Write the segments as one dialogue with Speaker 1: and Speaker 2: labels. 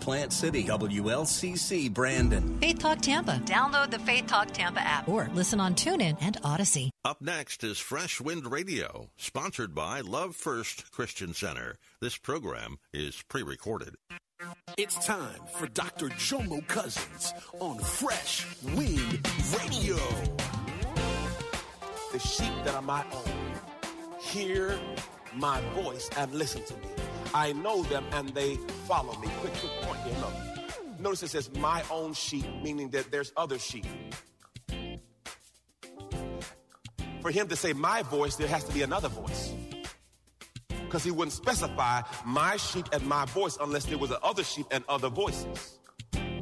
Speaker 1: Plant City, WLCC, Brandon.
Speaker 2: Faith Talk Tampa. Download the Faith Talk Tampa app or listen on TuneIn and Audacy.
Speaker 3: Up next is Fresh Wind Radio, sponsored by Love First Christian Center. This program is pre recorded.
Speaker 4: It's time for Dr. Jomo Cousins on Fresh Wind Radio. The sheep that are my own hear my voice and listen to me. I know them and they follow me. Quick, quick point here. Look. Notice it says my own sheep, meaning that there's other sheep. For him to say my voice, there has to be another voice. Because he wouldn't specify my sheep and my voice unless there was other sheep and other voices.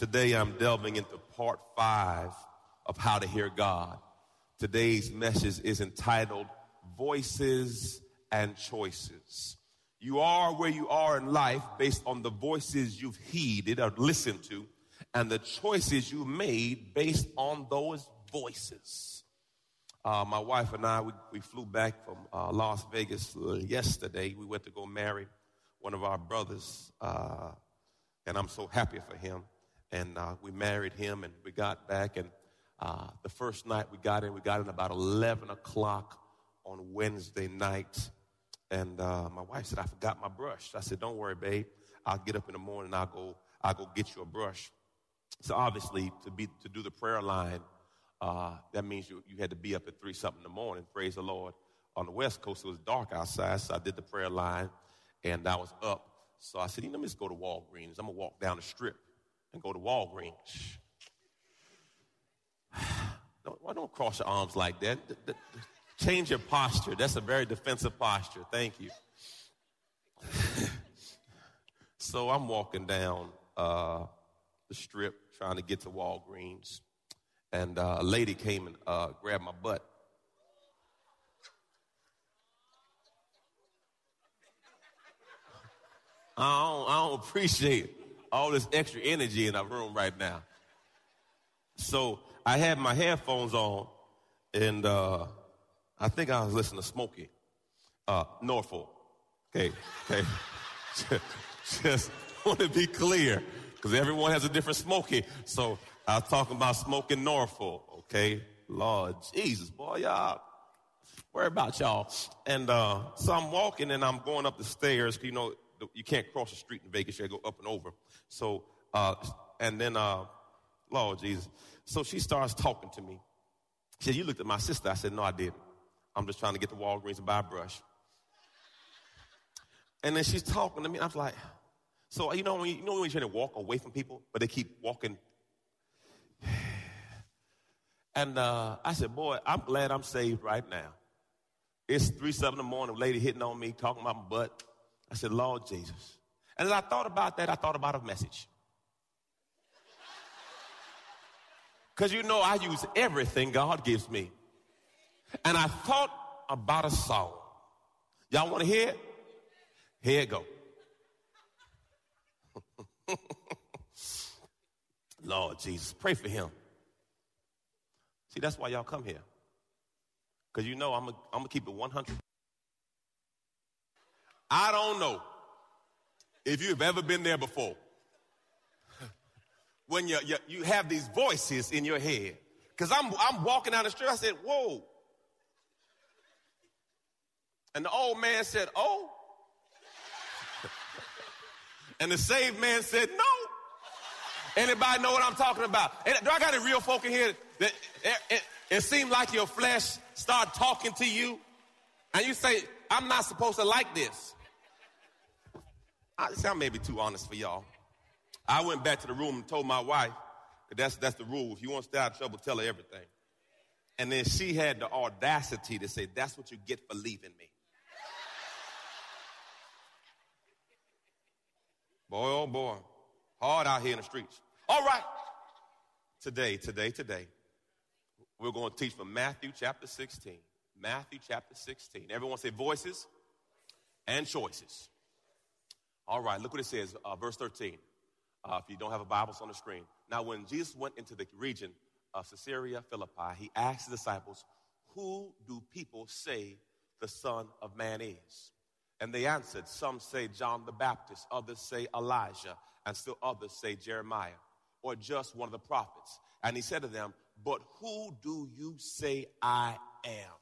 Speaker 5: Today I'm delving into part five of How to Hear God. Today's message is entitled Voices and Choices. You are where you are in life based on the voices you've heeded or listened to and the choices you made based on those voices. Uh, my wife and I, we, we flew back from uh, Las Vegas yesterday. We went to go marry one of our brothers, uh, and I'm so happy for him and uh, we married him and we got back and uh, the first night we got in we got in about 11 o'clock on wednesday night. And uh, my wife said i forgot my brush. I said don't worry babe. I'll get up in the morning. I'll go i'll go get you a brush. So obviously to be to do the prayer line uh, that means you, you had to be up at three something in the morning. Praise the lord. On the west coast it was dark outside so i did the prayer line and i was up. So i said you know, let me just go to walgreens. I'm gonna walk down the strip and go to Walgreens. Don't, why don't cross your arms like that? Change your posture. That's a very defensive posture. Thank you. so I'm walking down uh, the strip trying to get to Walgreens, and uh, a lady came and uh, grabbed my butt. I don't, I don't appreciate all this extra energy in our room right now. So I had my headphones on, and uh, I think I was listening to Smokie, uh, Norful. Okay, okay. Just want to be clear, because everyone has a different Smokey. So I was talking about smoking Norful. Okay, Lord Jesus, boy, y'all. Worry about y'all. And uh, so I'm walking and I'm going up the stairs. You know, you can't cross the street in Vegas. You gotta go up and over. So, uh, and then, uh, Lord Jesus. So she starts talking to me. She said, You looked at my sister. I said, No, I didn't. I'm just trying to get to Walgreens and buy a brush. And then she's talking to me. I was like, So, you know, when you, you know when you're trying to walk away from people, but they keep walking. And uh, I said, Boy, I'm glad I'm saved right now. It's three, seven in the morning, lady hitting on me, talking about my butt. I said, Lord Jesus. And as I thought about that, I thought about a message. Because you know, I use everything God gives me. And I thought about a song. Y'all want to hear it? Here it go. Lord Jesus, pray for him. See, that's why y'all come here. Because you know I'm going to keep it 100. I don't know if you've ever been there before. when you, you, you have these voices in your head. Because I'm, I'm walking down the street, I said, Whoa. And the old man said, Oh. and the saved man said, No. Anybody know what I'm talking about? do I got any real folk in here that it, it, it seems like your flesh start talking to you and you say, I'm not supposed to like this. I, see, I may be too honest for y'all. I went back to the room and told my wife, that's, that's the rule. If you want to stay out of trouble, tell her everything. And then she had the audacity to say, That's what you get for leaving me. boy, oh boy. Hard out here in the streets. All right. Today, today, today, we're going to teach from Matthew chapter 16. Matthew chapter 16. Everyone say voices and choices. All right, look what it says, uh, verse 13. Uh, if you don't have a Bible, it's on the screen. Now, when Jesus went into the region of Caesarea Philippi, he asked the disciples, Who do people say the Son of Man is? And they answered, Some say John the Baptist, others say Elijah, and still others say Jeremiah, or just one of the prophets. And he said to them, But who do you say I am?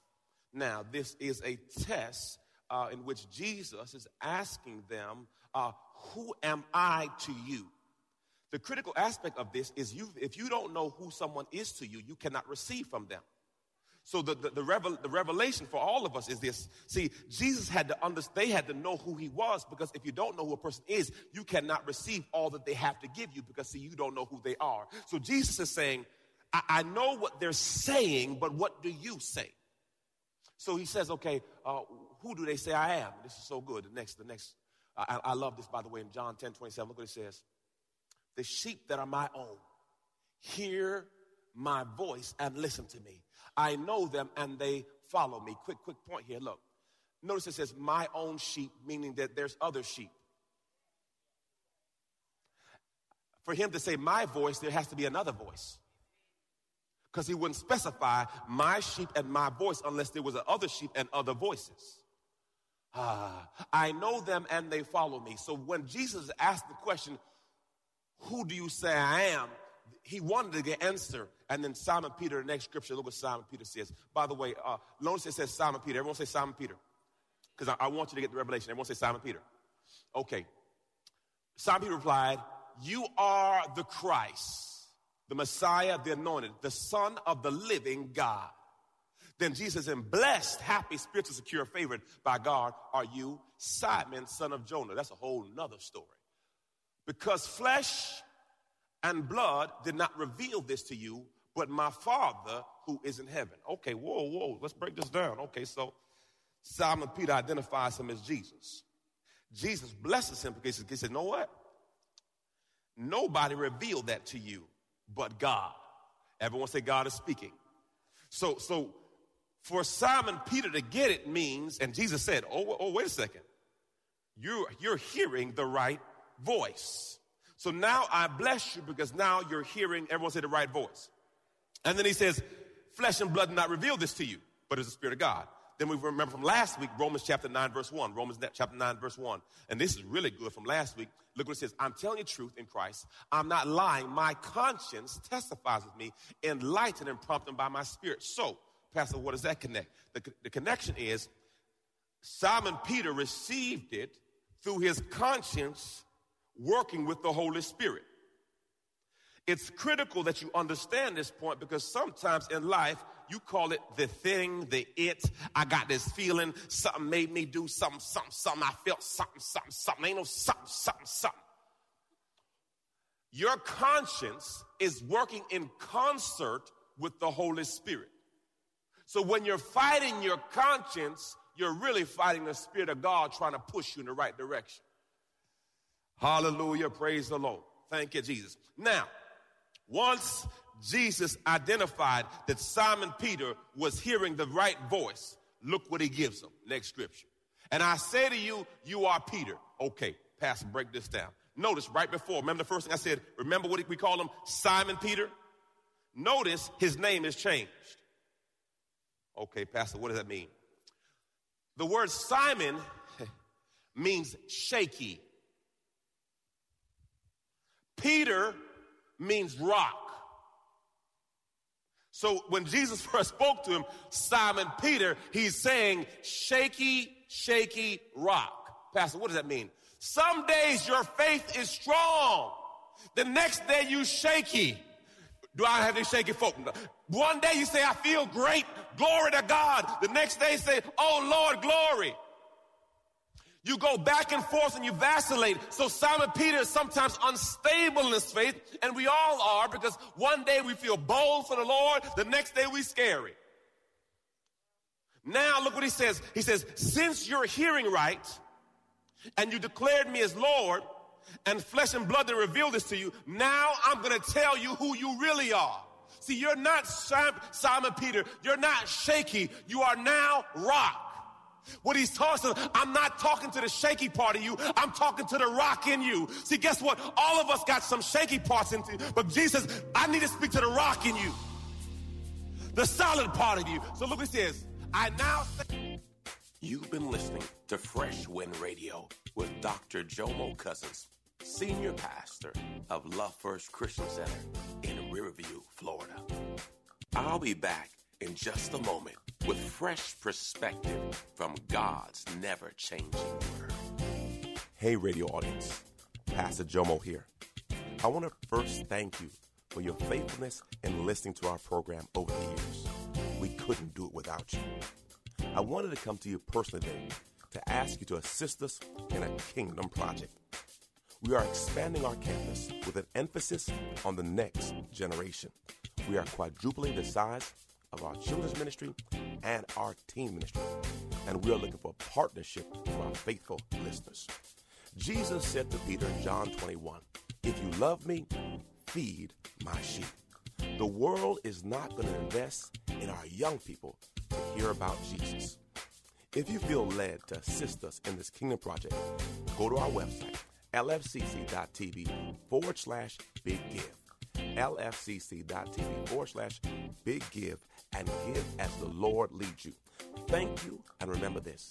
Speaker 5: Now, this is a test uh, in which Jesus is asking them, uh, Who am I to you? The critical aspect of this is you, if you don't know who someone is to you, you cannot receive from them. So the, the, the, revel, the, revelation for all of us is this. See, Jesus had to understand, they had to know who he was because if you don't know who a person is, you cannot receive all that they have to give you because see, you don't know who they are. So Jesus is saying, I, I know what they're saying, but what do you say? So he says, okay, uh, who do they say I am? This is so good. The next, the next, I, I love this by the way in John 10, 27. Look what it says the sheep that are my own hear my voice and listen to me. I know them and they follow me. Quick, quick point here. Look. Notice it says my own sheep, meaning that there's other sheep. For him to say my voice, there has to be another voice. Because he wouldn't specify my sheep and my voice unless there was other sheep and other voices. Ah, I know them and they follow me. So when Jesus asked the question, who do you say I am? He wanted to get an answer. And then Simon Peter, the next scripture, look what Simon Peter says. By the way, uh, notice it says Simon Peter. Everyone say Simon Peter. Because I, I want you to get the revelation. Everyone say Simon Peter. Okay. Simon Peter replied, You are the Christ, the Messiah, the anointed, the Son of the living God. Then Jesus said, Blessed, happy, spiritual, secure, favored by God are you, Simon, son of Jonah. That's a whole nother story. Because flesh and blood did not reveal this to you, but my Father who is in heaven. Okay, whoa, whoa, let's break this down. Okay, so Simon Peter identifies him as Jesus. Jesus blesses him because he said, know what? Nobody revealed that to you but God. Everyone say God is speaking. So, so for Simon Peter to get it means, and Jesus said, oh, oh wait a second. You're, you're hearing the right voice. So now I bless you because now you're hearing, everyone say the right voice. And then he says, flesh and blood did not reveal this to you, but it's the Spirit of God. Then we remember from last week, Romans chapter 9, verse 1. Romans chapter 9, verse 1. And this is really good from last week. Look what it says. I'm telling you truth in Christ. I'm not lying. My conscience testifies with me, enlightened and prompted by my spirit. So, Pastor, what does that connect? The, the connection is Simon Peter received it through his conscience working with the Holy Spirit. It's critical that you understand this point because sometimes in life, you call it the thing, the it. I got this feeling, something made me do something, something, something. I felt something, something, something. Ain't no something, something, something. Your conscience is working in concert with the Holy Spirit. So when you're fighting your conscience, you're really fighting the Spirit of God trying to push you in the right direction. Hallelujah. Praise the Lord. Thank you, Jesus. Now, once Jesus identified that Simon Peter was hearing the right voice, look what he gives him. Next scripture. And I say to you, you are Peter. Okay, Pastor, break this down. Notice right before, remember the first thing I said, remember what we call him? Simon Peter? Notice his name is changed. Okay, Pastor, what does that mean? The word Simon means shaky. Peter means rock. So when Jesus first spoke to him, Simon Peter, he's saying, shaky, shaky rock. Pastor, what does that mean? Some days your faith is strong The next day you shaky. Do I have any shaky folk? One day you say, I feel great. Glory to God. The next day say, Oh Lord, glory. You go back and forth and you vacillate. So Simon Peter is sometimes unstable in his faith, and we all are because one day we feel bold for the Lord, the next day we scary. Now look what he says. He says, since you're hearing right, and you declared me as Lord, and flesh and blood that revealed this to you, now I'm gonna tell you who you really are. See, you're not Simon Peter, you're not shaky, you are now rock. What he's talking, I'm not talking to the shaky part of you. I'm talking to the rock in you. See, guess what? All of us got some shaky parts in, you, but Jesus, I need to speak to the rock in you, the solid part of you. So look he says. I now. Say-
Speaker 1: You've been listening to Fresh Wind Radio with Dr. Jomo Cousins, Senior Pastor of Love First Christian Center in Riverview, Florida. I'll be back in just a moment with fresh perspective from God's never changing word.
Speaker 6: Hey, radio audience, Pastor Jomo here. I want to first thank you for your faithfulness in listening to our program over the years. We couldn't do it without you. I wanted to come to you personally today to ask you to assist us in a kingdom project. We are expanding our campus with an emphasis on the next generation. We are quadrupling the size of our children's ministry and our teen ministry. And we are looking for partnership from our faithful listeners. Jesus said to Peter in John 21, If you love me, feed my sheep. The world is not going to invest in our young people to hear about Jesus. If you feel led to assist us in this kingdom project, go to our website, lfcc.tv forward slash big give lfcc.tv forward slash big give and give as the Lord leads you. Thank you, and remember this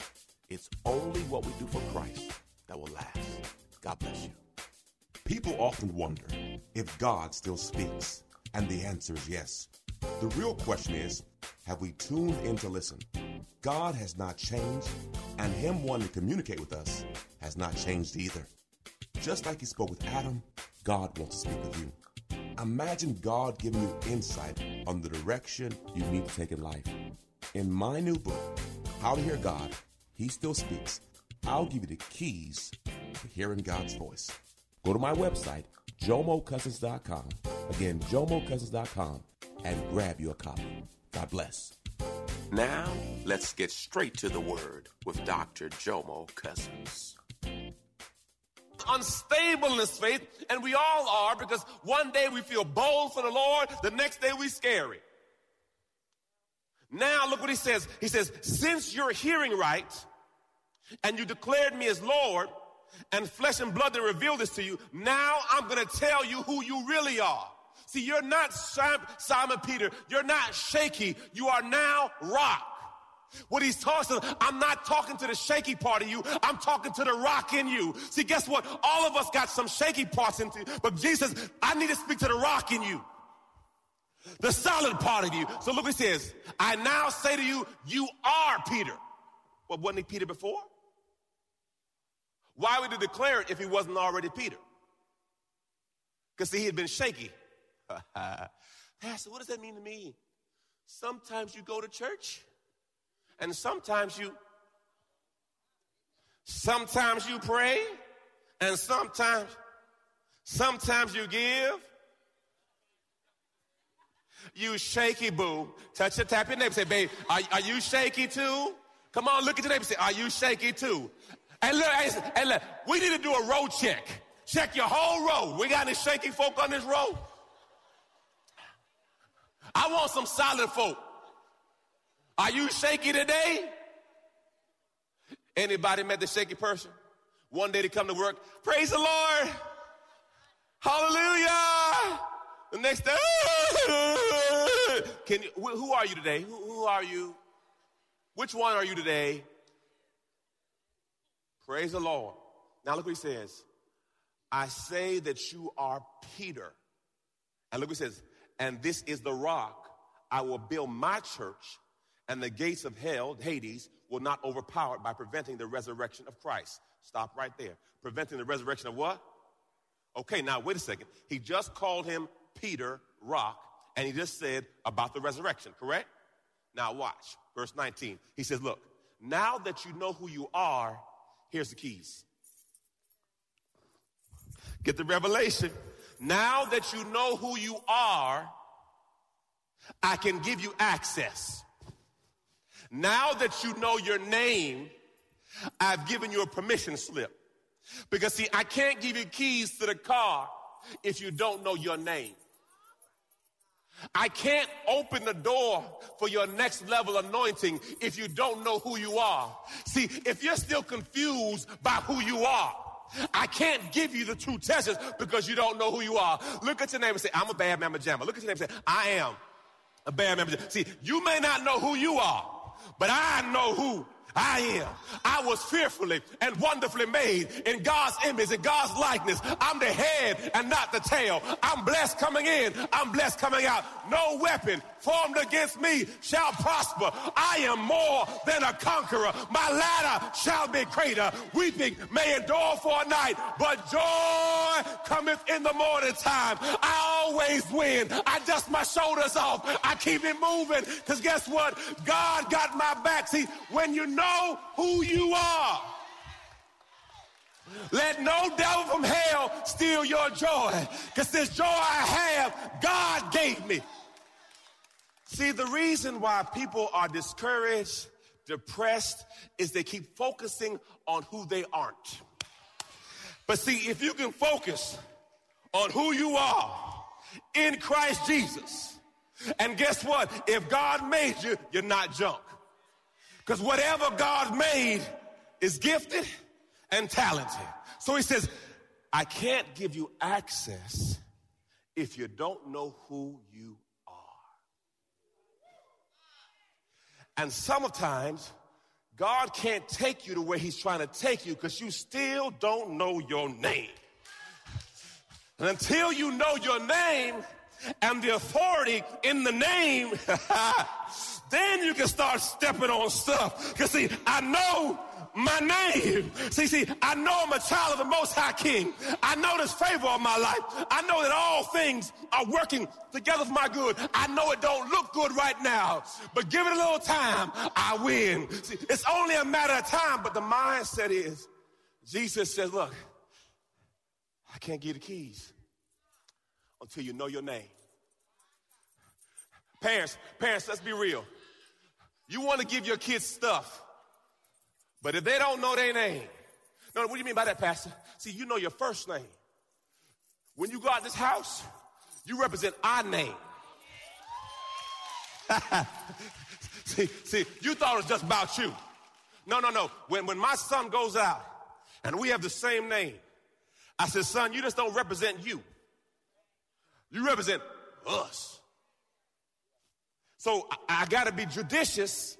Speaker 6: it's only what we do for Christ that will last. God bless you.
Speaker 7: People often wonder if God still speaks, and the answer is yes. The real question is have we tuned in to listen? God has not changed, and Him wanting to communicate with us has not changed either. Just like He spoke with Adam, God wants to speak with you. Imagine God giving you insight on the direction you need to take in life. In my new book, How to Hear God, He Still Speaks, I'll give you the keys to hearing God's voice. Go to my website, jomocousins.com. Again, jomocousins.com and grab your copy. God bless.
Speaker 1: Now, let's get straight to the word with Dr. Jomo Cousins
Speaker 5: unstable in his faith, and we all are because one day we feel bold for the Lord, the next day we scary. Now look what he says. He says, since you're hearing right, and you declared me as Lord, and flesh and blood that revealed this to you, now I'm gonna tell you who you really are. See, you're not Simon Peter. You're not shaky. You are now rock. What he's talking, I'm not talking to the shaky part of you. I'm talking to the rock in you. See, guess what? All of us got some shaky parts you, but Jesus, I need to speak to the rock in you. The solid part of you. So look what he says. I now say to you, you are Peter. Well, wasn't he Peter before? Why would he declare it if he wasn't already Peter? Because see, he had been shaky. Pastor, what does that mean to me? Sometimes you go to church and sometimes you, sometimes you pray, and sometimes, sometimes you give. You shaky boo. Touch your tap your neighbor. Say, babe, are, are you shaky too? Come on, look at your neighbor. Say, are you shaky too? And look, and look, we need to do a road check. Check your whole road. We got any shaky folk on this road? I want some solid folk. Are you shaky today? Anybody met the shaky person? One day they come to work, praise the Lord. Hallelujah. The next day, can you, who are you today? Who, who are you? Which one are you today? Praise the Lord. Now look what he says. I say that you are Peter. And look what he says. And this is the rock. I will build my church and the gates of hell, Hades, will not overpower it by preventing the resurrection of Christ. Stop right there. Preventing the resurrection of what? Okay, now wait a second. He just called him Peter, rock, and he just said about the resurrection, correct? Now watch, verse 19. He says, Look, now that you know who you are, here's the keys. Get the revelation. Now that you know who you are, I can give you access. Now that you know your name, I've given you a permission slip. Because see, I can't give you keys to the car if you don't know your name. I can't open the door for your next level anointing if you don't know who you are. See, if you're still confused by who you are, I can't give you the true test because you don't know who you are. Look at your name and say, I'm a bad mamma jamma. Look at your name and say, I am a bad mamma jamma. See, you may not know who you are, but I know who I am. I was fearfully and wonderfully made in God's image and God's likeness. I'm the head and not the tail. I'm blessed coming in. I'm blessed coming out. No weapon formed against me shall prosper. I am more than a conqueror. My ladder shall be greater. Weeping may endure for a night, but joy cometh in the morning time. I always win. I dust my shoulders off. I keep it moving. Cause guess what? God got my back. See, when you know who you are, let no devil from hell steal your joy. Because this joy I have, God gave me. See, the reason why people are discouraged, depressed, is they keep focusing on who they aren't. But see, if you can focus on who you are in Christ Jesus, and guess what? If God made you, you're not junk. Because whatever God made is gifted and talented. So he says, I can't give you access if you don't know who you are. And sometimes God can't take you to where He's trying to take you because you still don't know your name. And until you know your name and the authority in the name, then you can start stepping on stuff. Because see, I know my name. See, see, I know I'm a child of the Most High King. I know there's favor on my life. I know that all things are working together for my good. I know it don't look good right now, but give it a little time, I win. See, it's only a matter of time, but the mindset is, Jesus says, look, I can't give the keys until you know your name. Parents, parents, let's be real. You want to give your kids stuff but if they don't know their name, no, what do you mean by that, Pastor? See, you know your first name. When you go out this house, you represent our name. see, see, you thought it was just about you. No, no, no. When, when my son goes out and we have the same name, I said, son, you just don't represent you. You represent us. So I, I got to be judicious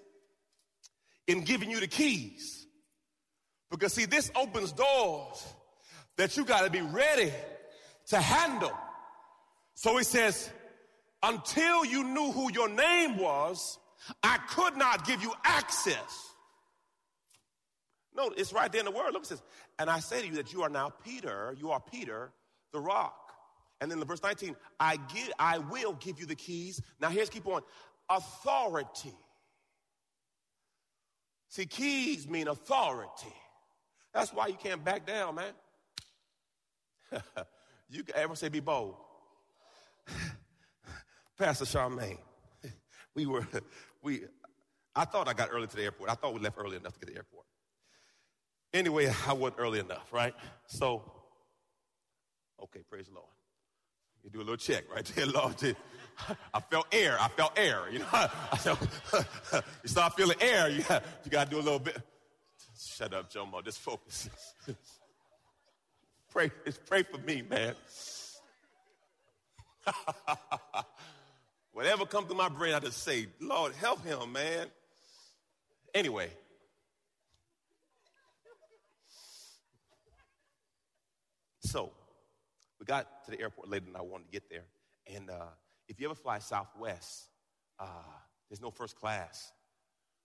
Speaker 5: in giving you the keys. Because see, this opens doors that you got to be ready to handle. So he says, until you knew who your name was, I could not give you access. No, it's right there in the word. Look, it says, and I say to you that you are now Peter, you are Peter, the rock. And then the verse 19, I give, I will give you the keys. Now here's keep on. Authority See, keys mean authority. That's why you can't back down, man. you can ever say be bold. Pastor Charmaine, we were, we, I thought I got early to the airport. I thought we left early enough to get to the airport. Anyway, I wasn't early enough, right? So, okay, praise the Lord. You do a little check right there, Lord. I felt air. I felt air. You know, I felt, you start feeling air. You you got to do a little bit. Shut up, Jomo. Just focus. pray, just pray for me, man. Whatever comes to my brain, I just say, Lord, help him, man. Anyway. So, we got to the airport later than I wanted to get there. And uh, if you ever fly Southwest, uh, there's no first class.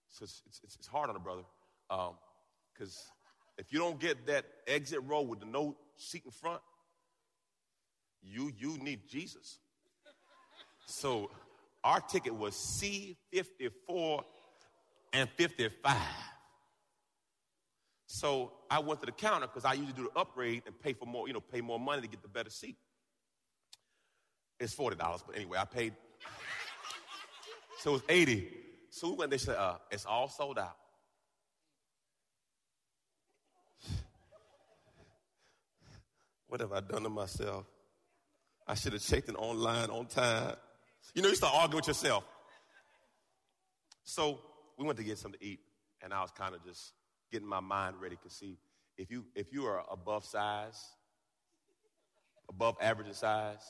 Speaker 5: So it's, it's, it's hard on a brother. Because um, if you don't get that exit row with the no seat in front, you you need Jesus. So our ticket was C54 and 55. So I went to the counter because I usually do the upgrade and pay for more, you know, pay more money to get the better seat. It's $40, but anyway, I paid. So it was 80. So we went, they said, uh, it's all sold out. What have I done to myself? I should have checked it online on time. You know, you start arguing with yourself. So we went to get something to eat, and I was kind of just getting my mind ready to see if you if you are above size, above average in size,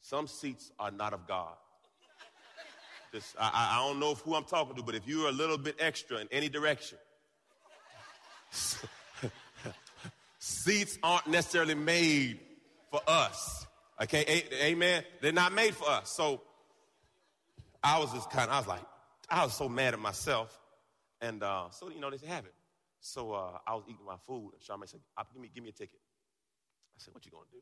Speaker 5: some seats are not of God. Just I, I don't know who I'm talking to, but if you're a little bit extra in any direction, seats aren't necessarily made for us. Okay, amen. They're not made for us. So I was just kind of I was like I was so mad at myself, and uh, so you know they have it. So uh, I was eating my food, and Charmaine said, "Give me, give me a ticket." I said, "What you gonna do?"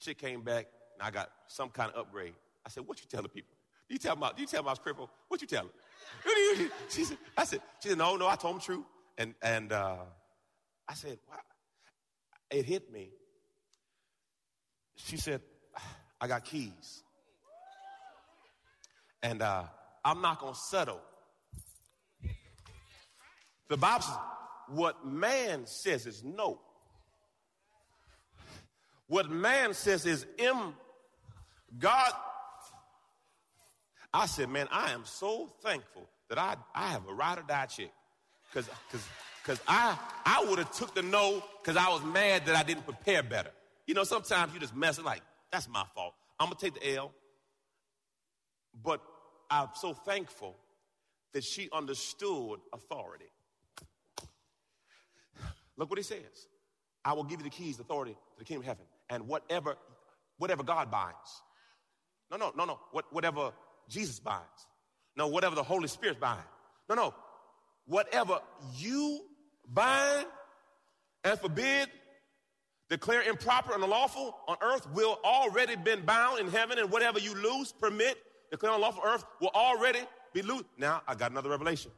Speaker 5: Chick came back, and I got some kind of upgrade. I said, "What you telling people? You tell them, you tell them I was crippled. What you tell them?" she said, "I said, she said, no, no, I told them true." And and uh, I said, "Wow." It hit me. She said, "I got keys, and uh, I'm not gonna settle." The Bible says, what man says is no. What man says is M. God. I said, man, I am so thankful that I, I have a ride or die chick. Cause, cause, cause I, I would have took the no cause I was mad that I didn't prepare better. You know, sometimes you just mess it like, that's my fault. I'm gonna take the L. But I'm so thankful that she understood authority. Look what he says. I will give you the keys, the authority to the kingdom of heaven. And whatever, whatever God binds. No, no, no, no. What, whatever Jesus binds. No, whatever the Holy Spirit binds. No, no. Whatever you bind and forbid, declare improper and unlawful on earth will already been bound in heaven, and whatever you loose, permit, declare unlawful on earth will already be loose. Now I got another revelation.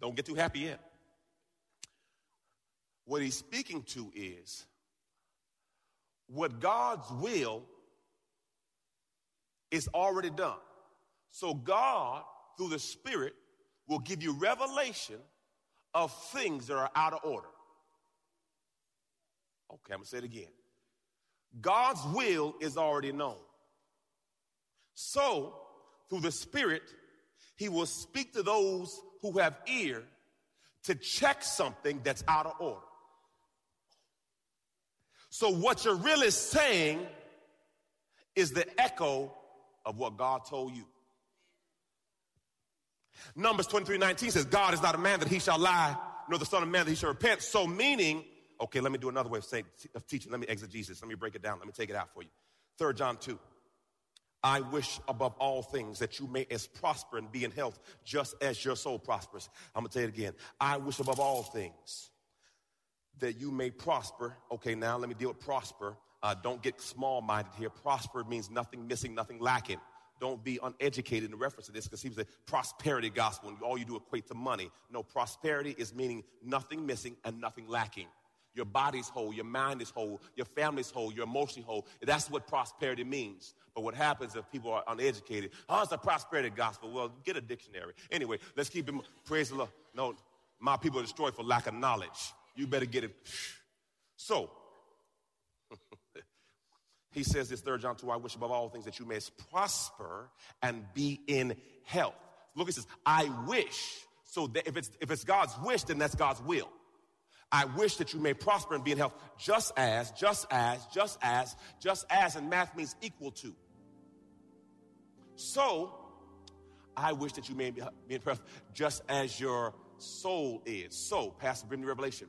Speaker 5: Don't get too happy yet. What he's speaking to is what God's will is already done. So God, through the Spirit, will give you revelation of things that are out of order. Okay, I'm gonna say it again. God's will is already known. So, through the Spirit, He will speak to those who have ear to check something that's out of order. So, what you're really saying is the echo of what God told you. Numbers 23 19 says, God is not a man that he shall lie, nor the son of man that he shall repent. So, meaning, okay, let me do another way of saying, of teaching. Let me exegesis. Let me break it down. Let me take it out for you. Third John 2. I wish above all things that you may as prosper and be in health, just as your soul prospers. I'm gonna tell you it again. I wish above all things that you may prosper. Okay, now let me deal with prosper. Uh, don't get small minded here. Prosper means nothing missing, nothing lacking. Don't be uneducated in reference to this because he was a prosperity gospel and all you do equate to money. No, prosperity is meaning nothing missing and nothing lacking. Your body's whole, your mind is whole, your family's whole, you're emotionally whole. That's what prosperity means. But what happens if people are uneducated? Oh, it's a prosperity gospel. Well, get a dictionary. Anyway, let's keep him. Praise the Lord. No, my people are destroyed for lack of knowledge. You better get it. So, he says this, 3 John 2, I wish above all things that you may prosper and be in health. Look, he says, I wish. So that if it's, if it's God's wish, then that's God's will. I wish that you may prosper and be in health, just as, just as, just as, just as, and math means equal to. So, I wish that you may be in health, just as your soul is. So, Pastor, bring the revelation.